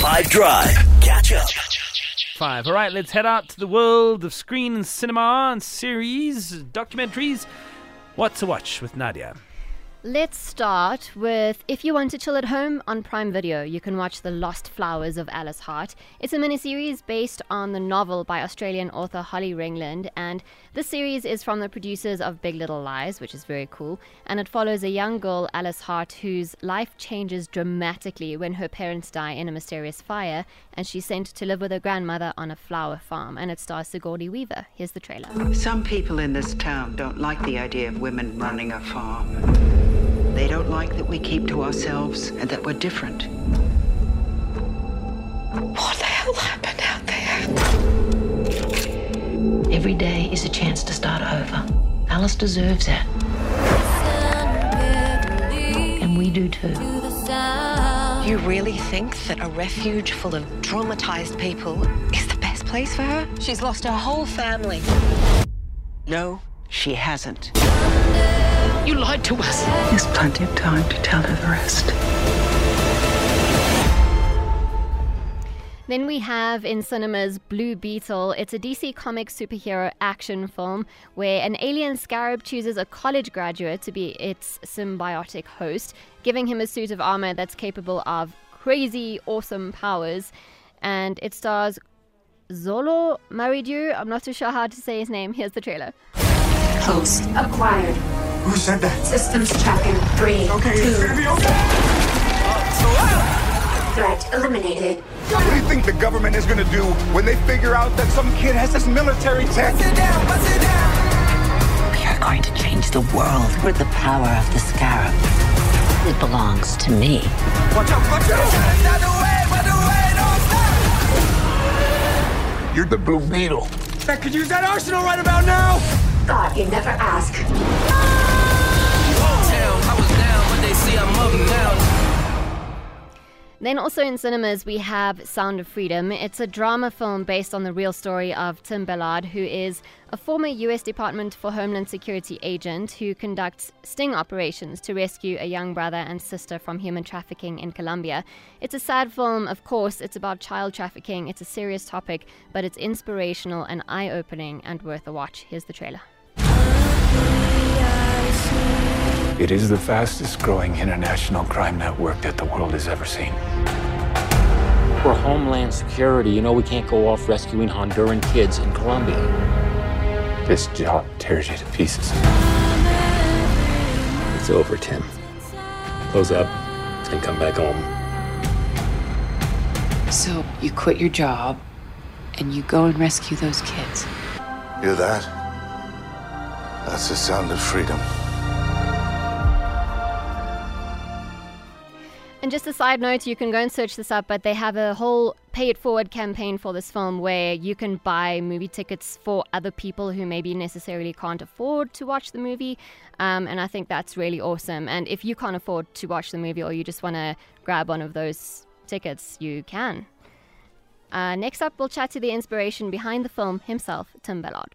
5 Drive. Catch up. Five. All right, let's head out to the world of screen and cinema and series, documentaries. What to watch with Nadia? Let's start with if you want to chill at home on Prime Video, you can watch The Lost Flowers of Alice Hart. It's a miniseries based on the novel by Australian author Holly Ringland, and this series is from the producers of Big Little Lies, which is very cool, and it follows a young girl, Alice Hart, whose life changes dramatically when her parents die in a mysterious fire, and she's sent to live with her grandmother on a flower farm, and it stars Sigourney Weaver. Here's the trailer. Some people in this town don't like the idea of women running a farm. They don't like that we keep to ourselves and that we're different. What the hell happened out there? Every day is a chance to start over. Alice deserves it. And we do too. You really think that a refuge full of traumatized people is the best place for her? She's lost her whole family. No, she hasn't. You lied to us. There's plenty of time to tell her the rest. Then we have in cinemas Blue Beetle. It's a DC Comics superhero action film where an alien scarab chooses a college graduate to be its symbiotic host, giving him a suit of armor that's capable of crazy, awesome powers. And it stars Xolo Maridieu. I'm not too sure how to say his name. Here's the trailer. Host acquired. Who said that? Systems tracking three. Okay, two, it's gonna be okay. Threat eliminated. What do you think the government is gonna do when they figure out that some kid has this military tech? We are going to change the world with the power of the scarab. It belongs to me. Watch out, watch out! You're the Blue Beetle. I could use that arsenal right about now! God, you never ask. Then also in cinemas we have Sound of Freedom. It's a drama film based on the real story of Tim Ballard, who is a former US Department for Homeland Security agent who conducts sting operations to rescue a young brother and sister from human trafficking in Colombia. It's a sad film, of course, it's about child trafficking. It's a serious topic, but it's inspirational and eye-opening and worth a watch. Here's the trailer. It is the fastest growing international crime network that the world has ever seen. For Homeland Security, you know we can't go off rescuing Honduran kids in Colombia. This job tears you to pieces. It's over, Tim. Close up and come back home. So you quit your job and you go and rescue those kids. Hear that? That's the sound of freedom. And just a side note, you can go and search this up, but they have a whole pay it forward campaign for this film where you can buy movie tickets for other people who maybe necessarily can't afford to watch the movie. Um, and I think that's really awesome. And if you can't afford to watch the movie or you just want to grab one of those tickets, you can. Uh, next up, we'll chat to the inspiration behind the film himself, Tim Ballard.